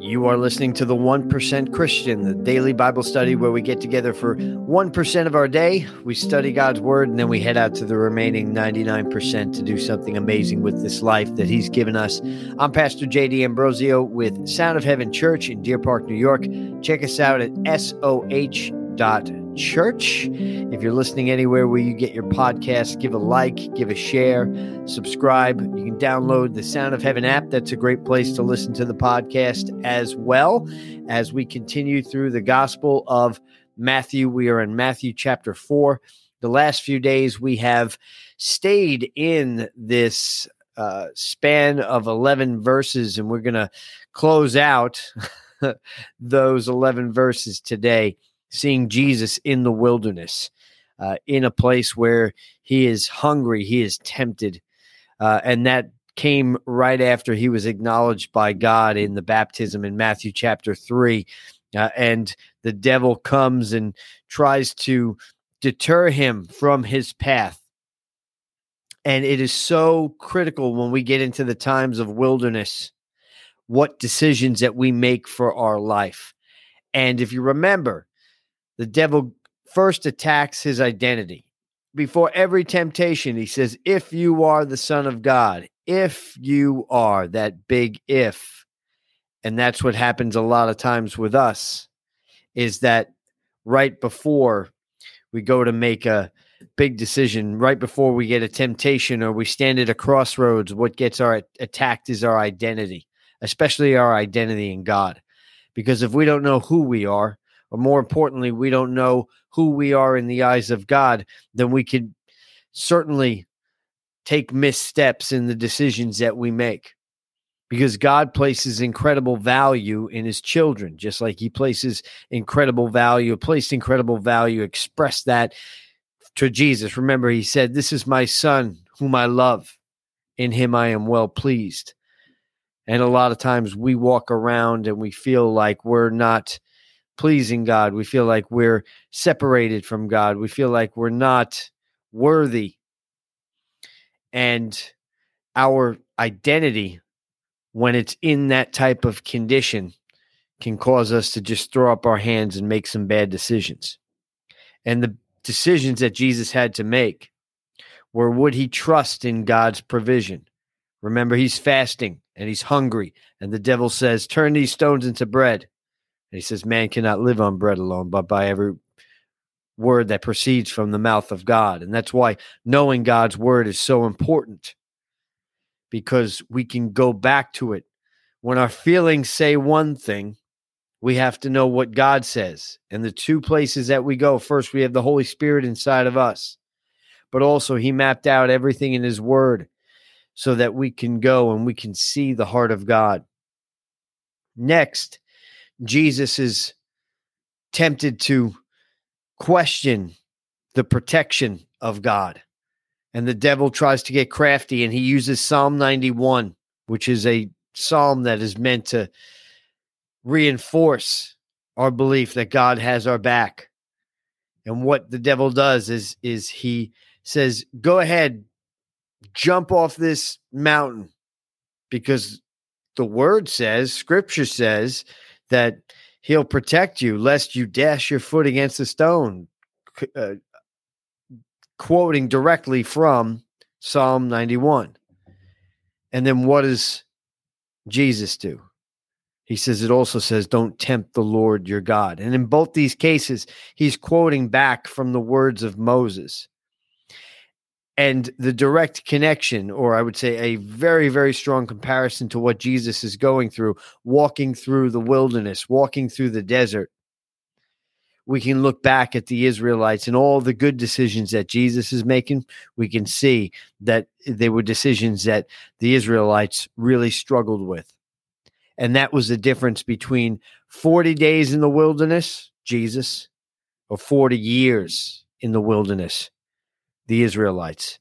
You are listening to the 1% Christian, the daily Bible study where we get together for 1% of our day. We study God's word and then we head out to the remaining 99% to do something amazing with this life that He's given us. I'm Pastor JD Ambrosio with Sound of Heaven Church in Deer Park, New York. Check us out at soh.church. If you're listening anywhere where you get your podcast, give a like, give a share, subscribe. You can download the Sound of Heaven app. That's a great place to listen to the podcast as well as we continue through the Gospel of Matthew. We are in Matthew chapter 4. The last few days we have stayed in this uh, span of 11 verses, and we're going to close out those 11 verses today, seeing Jesus in the wilderness uh, in a place where he is hungry, he is tempted. Uh, and that came right after he was acknowledged by God in the baptism in Matthew chapter 3. Uh, and the devil comes and tries to deter him from his path. And it is so critical when we get into the times of wilderness what decisions that we make for our life. And if you remember, the devil first attacks his identity. Before every temptation, he says, If you are the Son of God, if you are that big if. And that's what happens a lot of times with us is that right before we go to make a big decision, right before we get a temptation or we stand at a crossroads, what gets our attacked is our identity, especially our identity in God. Because if we don't know who we are, or more importantly, we don't know who we are in the eyes of God, then we could certainly take missteps in the decisions that we make. Because God places incredible value in his children, just like he places incredible value, placed incredible value, expressed that to Jesus. Remember, he said, This is my son whom I love. In him I am well pleased. And a lot of times we walk around and we feel like we're not pleasing God. We feel like we're separated from God. We feel like we're not worthy. And our identity, when it's in that type of condition, can cause us to just throw up our hands and make some bad decisions. And the decisions that Jesus had to make were would he trust in God's provision? Remember, he's fasting and he's hungry, and the devil says, Turn these stones into bread. And he says, Man cannot live on bread alone, but by every word that proceeds from the mouth of God. And that's why knowing God's word is so important because we can go back to it. When our feelings say one thing, we have to know what God says. And the two places that we go first, we have the Holy Spirit inside of us, but also He mapped out everything in His Word so that we can go and we can see the heart of God. Next, Jesus is tempted to question the protection of God. And the devil tries to get crafty and he uses Psalm 91, which is a psalm that is meant to reinforce our belief that God has our back. And what the devil does is is he says, "Go ahead, jump off this mountain because the word says, scripture says that he'll protect you lest you dash your foot against a stone. Uh, quoting directly from Psalm 91. And then what does Jesus do? He says, it also says, don't tempt the Lord your God. And in both these cases, he's quoting back from the words of Moses and the direct connection, or I would say a very, very strong comparison to what Jesus is going through, walking through the wilderness, walking through the desert. We can look back at the Israelites and all the good decisions that Jesus is making. We can see that they were decisions that the Israelites really struggled with. And that was the difference between 40 days in the wilderness, Jesus, or 40 years in the wilderness, the Israelites.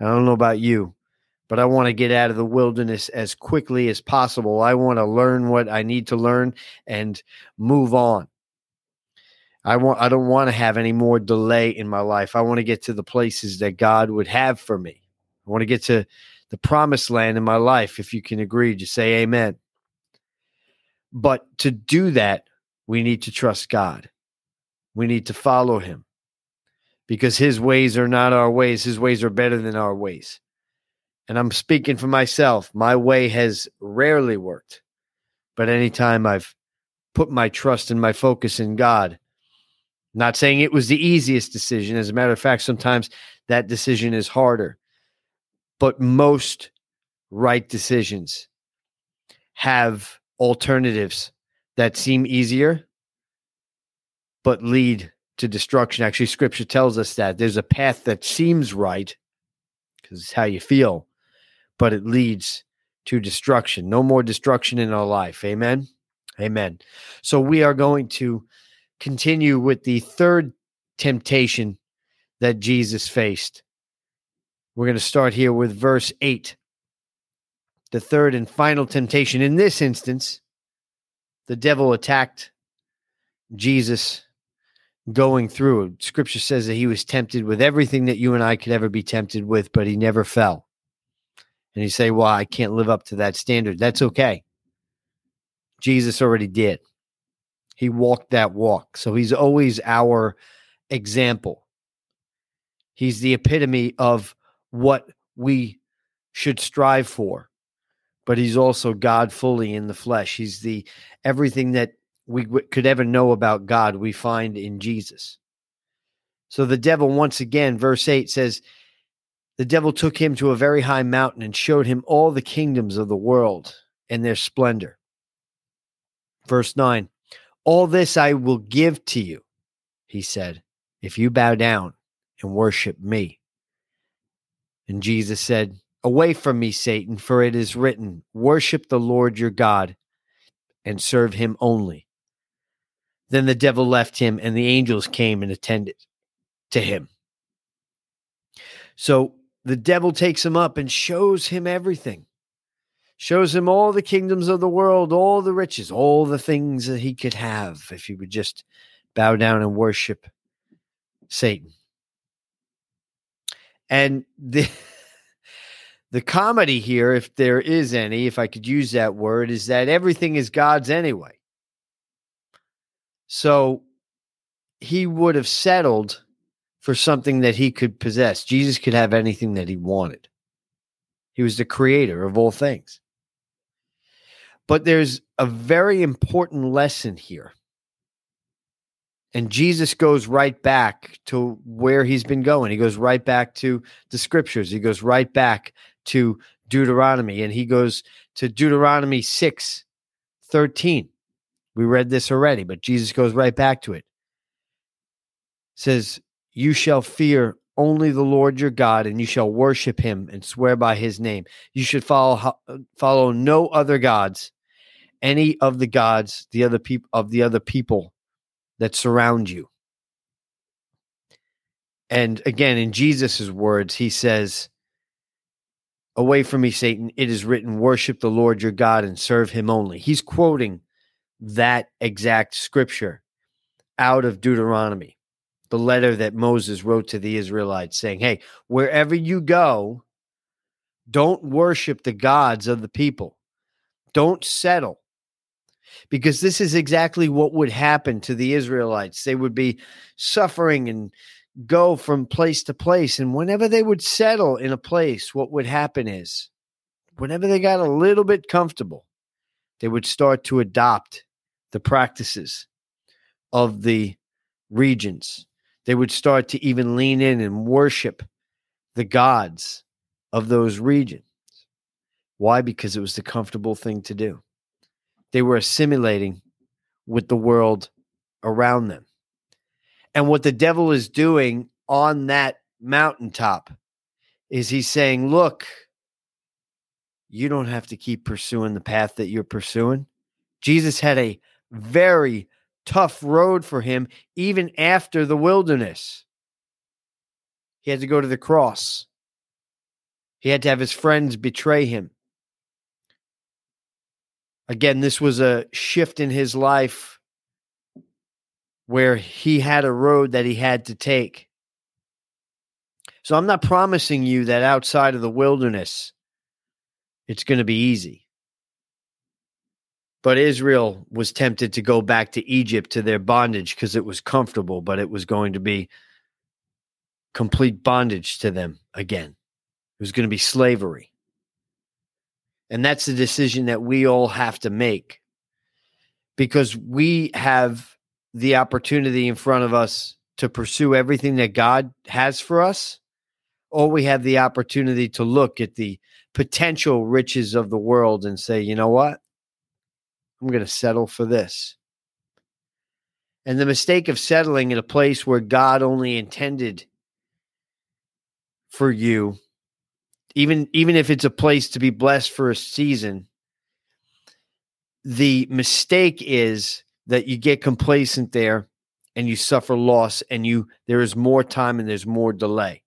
I don't know about you, but I want to get out of the wilderness as quickly as possible. I want to learn what I need to learn and move on. I want I don't want to have any more delay in my life. I want to get to the places that God would have for me. I want to get to the promised land in my life. If you can agree, just say amen. But to do that, we need to trust God. We need to follow him because his ways are not our ways. His ways are better than our ways. And I'm speaking for myself. My way has rarely worked. But anytime I've put my trust and my focus in God, not saying it was the easiest decision. As a matter of fact, sometimes that decision is harder. But most right decisions have alternatives that seem easier but lead to destruction. Actually, scripture tells us that there's a path that seems right because it's how you feel, but it leads to destruction. No more destruction in our life. Amen. Amen. So we are going to continue with the third temptation that Jesus faced. We're going to start here with verse 8. The third and final temptation. In this instance, the devil attacked Jesus going through. Scripture says that he was tempted with everything that you and I could ever be tempted with, but he never fell. And you say, Well, I can't live up to that standard. That's okay. Jesus already did. He walked that walk. So he's always our example. He's the epitome of what we should strive for. But he's also God fully in the flesh. He's the everything that we w- could ever know about God, we find in Jesus. So the devil, once again, verse 8 says, The devil took him to a very high mountain and showed him all the kingdoms of the world and their splendor. Verse 9, All this I will give to you, he said, if you bow down and worship me. And Jesus said, Away from me, Satan, for it is written, Worship the Lord your God and serve him only. Then the devil left him, and the angels came and attended to him. So the devil takes him up and shows him everything, shows him all the kingdoms of the world, all the riches, all the things that he could have if he would just bow down and worship Satan. And the the comedy here, if there is any, if I could use that word, is that everything is God's anyway. So he would have settled for something that he could possess. Jesus could have anything that he wanted. He was the creator of all things. But there's a very important lesson here. And Jesus goes right back to where he's been going. He goes right back to the scriptures. He goes right back to Deuteronomy and he goes to Deuteronomy 6 13. We read this already, but Jesus goes right back to it. says, You shall fear only the Lord your God, and you shall worship him and swear by his name. You should follow follow no other gods, any of the gods, the other people of the other people that surround you. And again, in Jesus' words, he says, Away from me, Satan. It is written, Worship the Lord your God and serve him only. He's quoting that exact scripture out of Deuteronomy, the letter that Moses wrote to the Israelites saying, Hey, wherever you go, don't worship the gods of the people, don't settle. Because this is exactly what would happen to the Israelites. They would be suffering and go from place to place. And whenever they would settle in a place, what would happen is, whenever they got a little bit comfortable, they would start to adopt the practices of the regions. They would start to even lean in and worship the gods of those regions. Why? Because it was the comfortable thing to do. They were assimilating with the world around them. And what the devil is doing on that mountaintop is he's saying, Look, you don't have to keep pursuing the path that you're pursuing. Jesus had a very tough road for him, even after the wilderness. He had to go to the cross. He had to have his friends betray him. Again, this was a shift in his life where he had a road that he had to take. So I'm not promising you that outside of the wilderness, it's going to be easy. But Israel was tempted to go back to Egypt to their bondage because it was comfortable, but it was going to be complete bondage to them again. It was going to be slavery. And that's the decision that we all have to make because we have the opportunity in front of us to pursue everything that God has for us, or we have the opportunity to look at the potential riches of the world and say, you know what? I'm going to settle for this. And the mistake of settling in a place where God only intended for you even even if it's a place to be blessed for a season the mistake is that you get complacent there and you suffer loss and you there is more time and there's more delay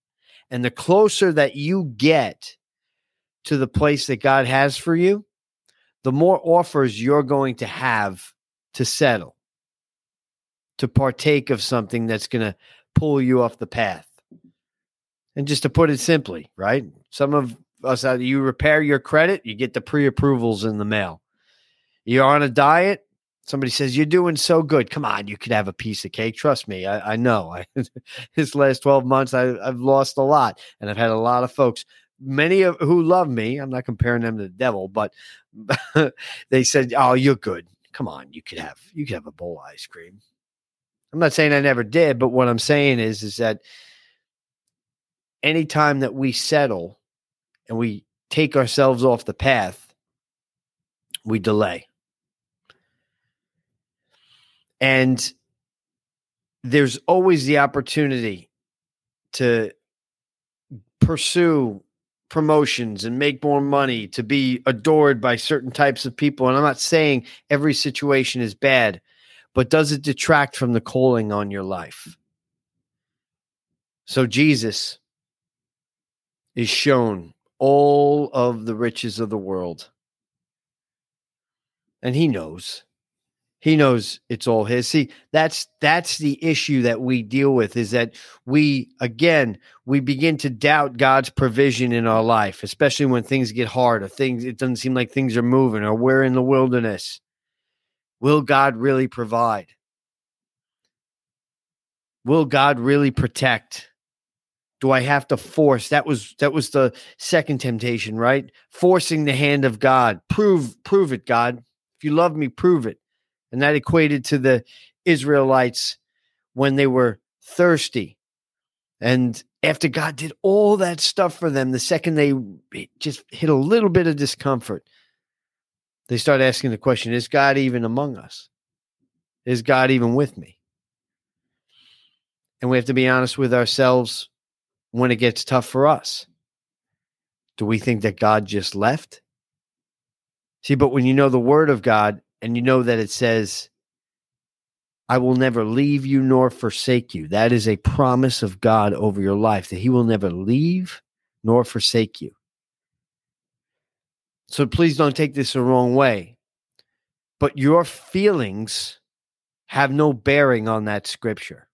and the closer that you get to the place that God has for you the more offers you're going to have to settle to partake of something that's going to pull you off the path and just to put it simply, right? Some of us, uh, you repair your credit, you get the pre approvals in the mail. You're on a diet. Somebody says you're doing so good. Come on, you could have a piece of cake. Trust me, I, I know. I, this last 12 months, I, I've lost a lot, and I've had a lot of folks many of who love me. I'm not comparing them to the devil, but they said, "Oh, you're good. Come on, you could have you could have a bowl of ice cream." I'm not saying I never did, but what I'm saying is is that anytime that we settle and we take ourselves off the path, we delay. And there's always the opportunity to pursue promotions and make more money, to be adored by certain types of people. And I'm not saying every situation is bad, but does it detract from the calling on your life? So, Jesus, is shown all of the riches of the world. And he knows. He knows it's all his. See, that's that's the issue that we deal with is that we again, we begin to doubt God's provision in our life, especially when things get hard or things it doesn't seem like things are moving or we're in the wilderness. Will God really provide? Will God really protect? do I have to force? That was that was the second temptation, right? Forcing the hand of God. Prove prove it, God. If you love me, prove it. And that equated to the Israelites when they were thirsty. And after God did all that stuff for them, the second they just hit a little bit of discomfort, they start asking the question Is God even among us? Is God even with me? And we have to be honest with ourselves when it gets tough for us? Do we think that God just left? See, but when you know the word of God and you know that it says, I will never leave you nor forsake you, that is a promise of God over your life that He will never leave nor forsake you. So please don't take this the wrong way. But your feelings have no bearing on that scripture.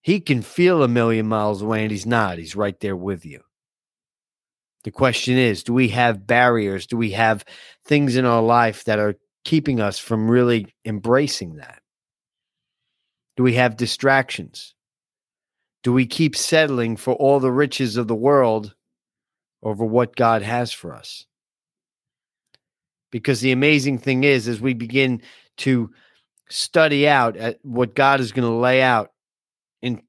He can feel a million miles away and he's not. He's right there with you. The question is do we have barriers? Do we have things in our life that are keeping us from really embracing that? Do we have distractions? Do we keep settling for all the riches of the world over what God has for us? Because the amazing thing is, as we begin to study out at what God is going to lay out in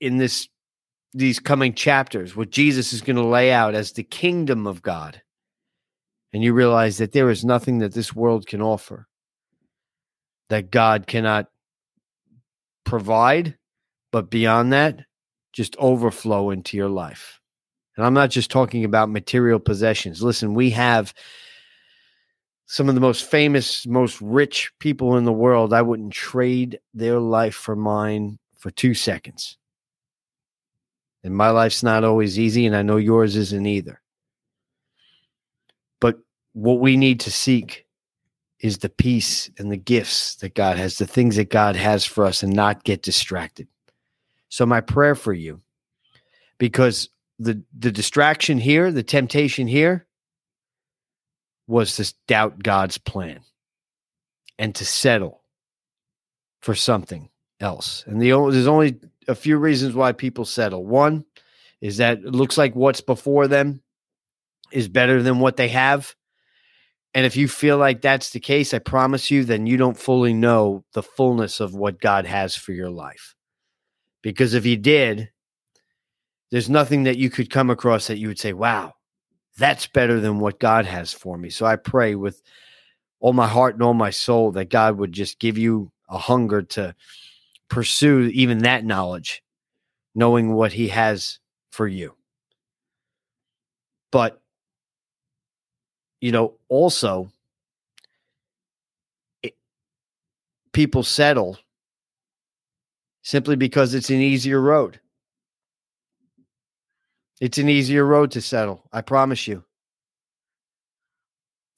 in this these coming chapters what jesus is going to lay out as the kingdom of god and you realize that there is nothing that this world can offer that god cannot provide but beyond that just overflow into your life and i'm not just talking about material possessions listen we have some of the most famous most rich people in the world i wouldn't trade their life for mine for two seconds. And my life's not always easy, and I know yours isn't either. What we need to seek is the peace and the gifts that God has, the things that God has for us, and not get distracted. So, my prayer for you, because the, the distraction here, the temptation here, was to doubt God's plan. and to settle for something else. And the only, there's only a few reasons why people settle. One is that it looks like what's before them is better than what they have. And if you feel like that's the case, I promise you, then you don't fully know the fullness of what God has for your life. Because if you did, there's nothing that you could come across that you would say, wow, that's better than what God has for me. So I pray with all my heart and all my soul that God would just give you a hunger to pursue even that knowledge, knowing what He has for you. But, you know, also, it, people settle simply because it's an easier road. It's an easier road to settle. I promise you.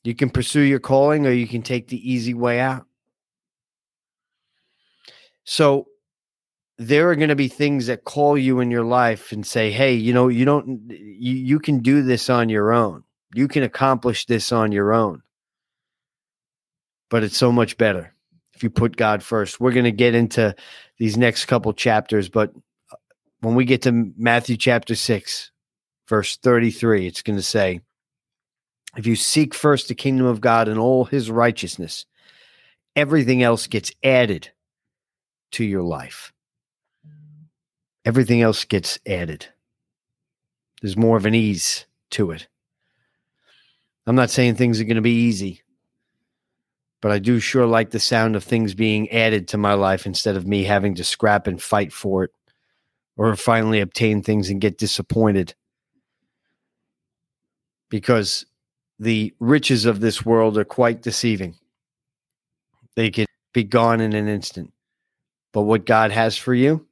You can pursue your calling or you can take the easy way out. So there are going to be things that call you in your life and say, "Hey, you know, you don't you, you can do this on your own. You can accomplish this on your own." But it's so much better if you put God first. We're going to get into these next couple chapters, but uh, when we get to Matthew chapter 6, verse 33, it's going to say, If you seek first the kingdom of God and all his righteousness, everything else gets added to your life. Everything else gets added. There's more of an ease to it. I'm not saying things are going to be easy, but I do sure like the sound of things being added to my life instead of me having to scrap and fight for it or finally obtain things and get disappointed because the riches of this world are quite deceiving. They can be gone in an instant. But what God has for you,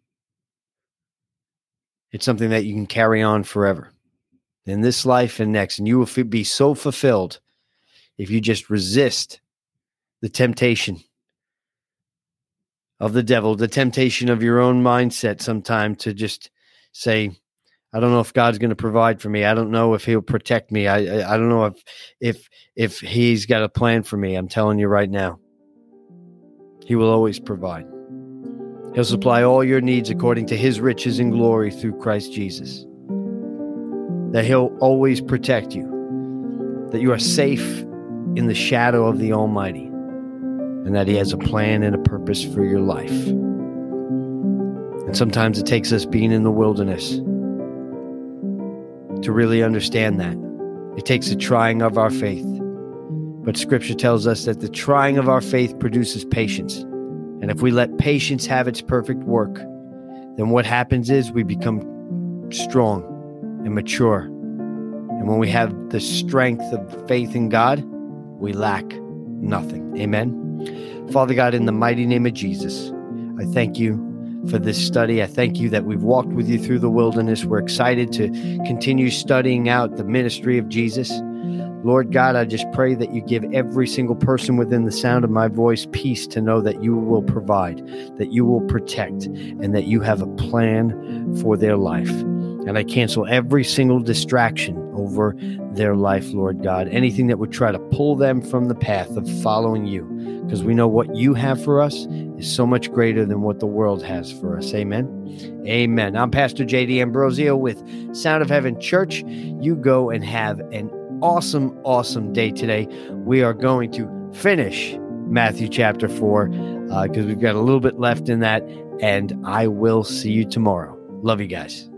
it's something that you can carry on forever in this life and next. And you will be so fulfilled if you just resist the temptation of the devil, the temptation of your own mindset sometime to just say, I don't know if God's going to provide for me. I don't know if He'll protect me. I, I I don't know if if if He's got a plan for me. I'm telling you right now, He will always provide. He'll supply all your needs according to His riches and glory through Christ Jesus. That He'll always protect you. That you are safe in the shadow of the Almighty, and that He has a plan and a purpose for your life. And sometimes it takes us being in the wilderness to really understand that. It takes a trying of our faith. But scripture tells us that the trying of our faith produces patience. And if we let patience have its perfect work, then what happens is we become strong and mature. And when we have the strength of faith in God, we lack nothing. Amen. Father God, in the mighty name of Jesus, I thank you for this study. I thank you that we've walked with you through the wilderness. We're excited to continue studying out the ministry of Jesus. Lord God, I just pray that you give every single person within the sound of my voice peace to know that you will provide, that you will protect, and that you have a plan for their life. And I cancel every single distraction over their life, Lord God. Anything that would try to pull them from the path of following you, because we know what you have for us is so much greater than what the world has for us. Amen. Amen. I'm Pastor JD Ambrosio with Sound of Heaven Church. You go and have an awesome, awesome day today. We are going to finish Matthew chapter 4 because uh, we've got a little bit left in that. And I will see you tomorrow. Love you guys.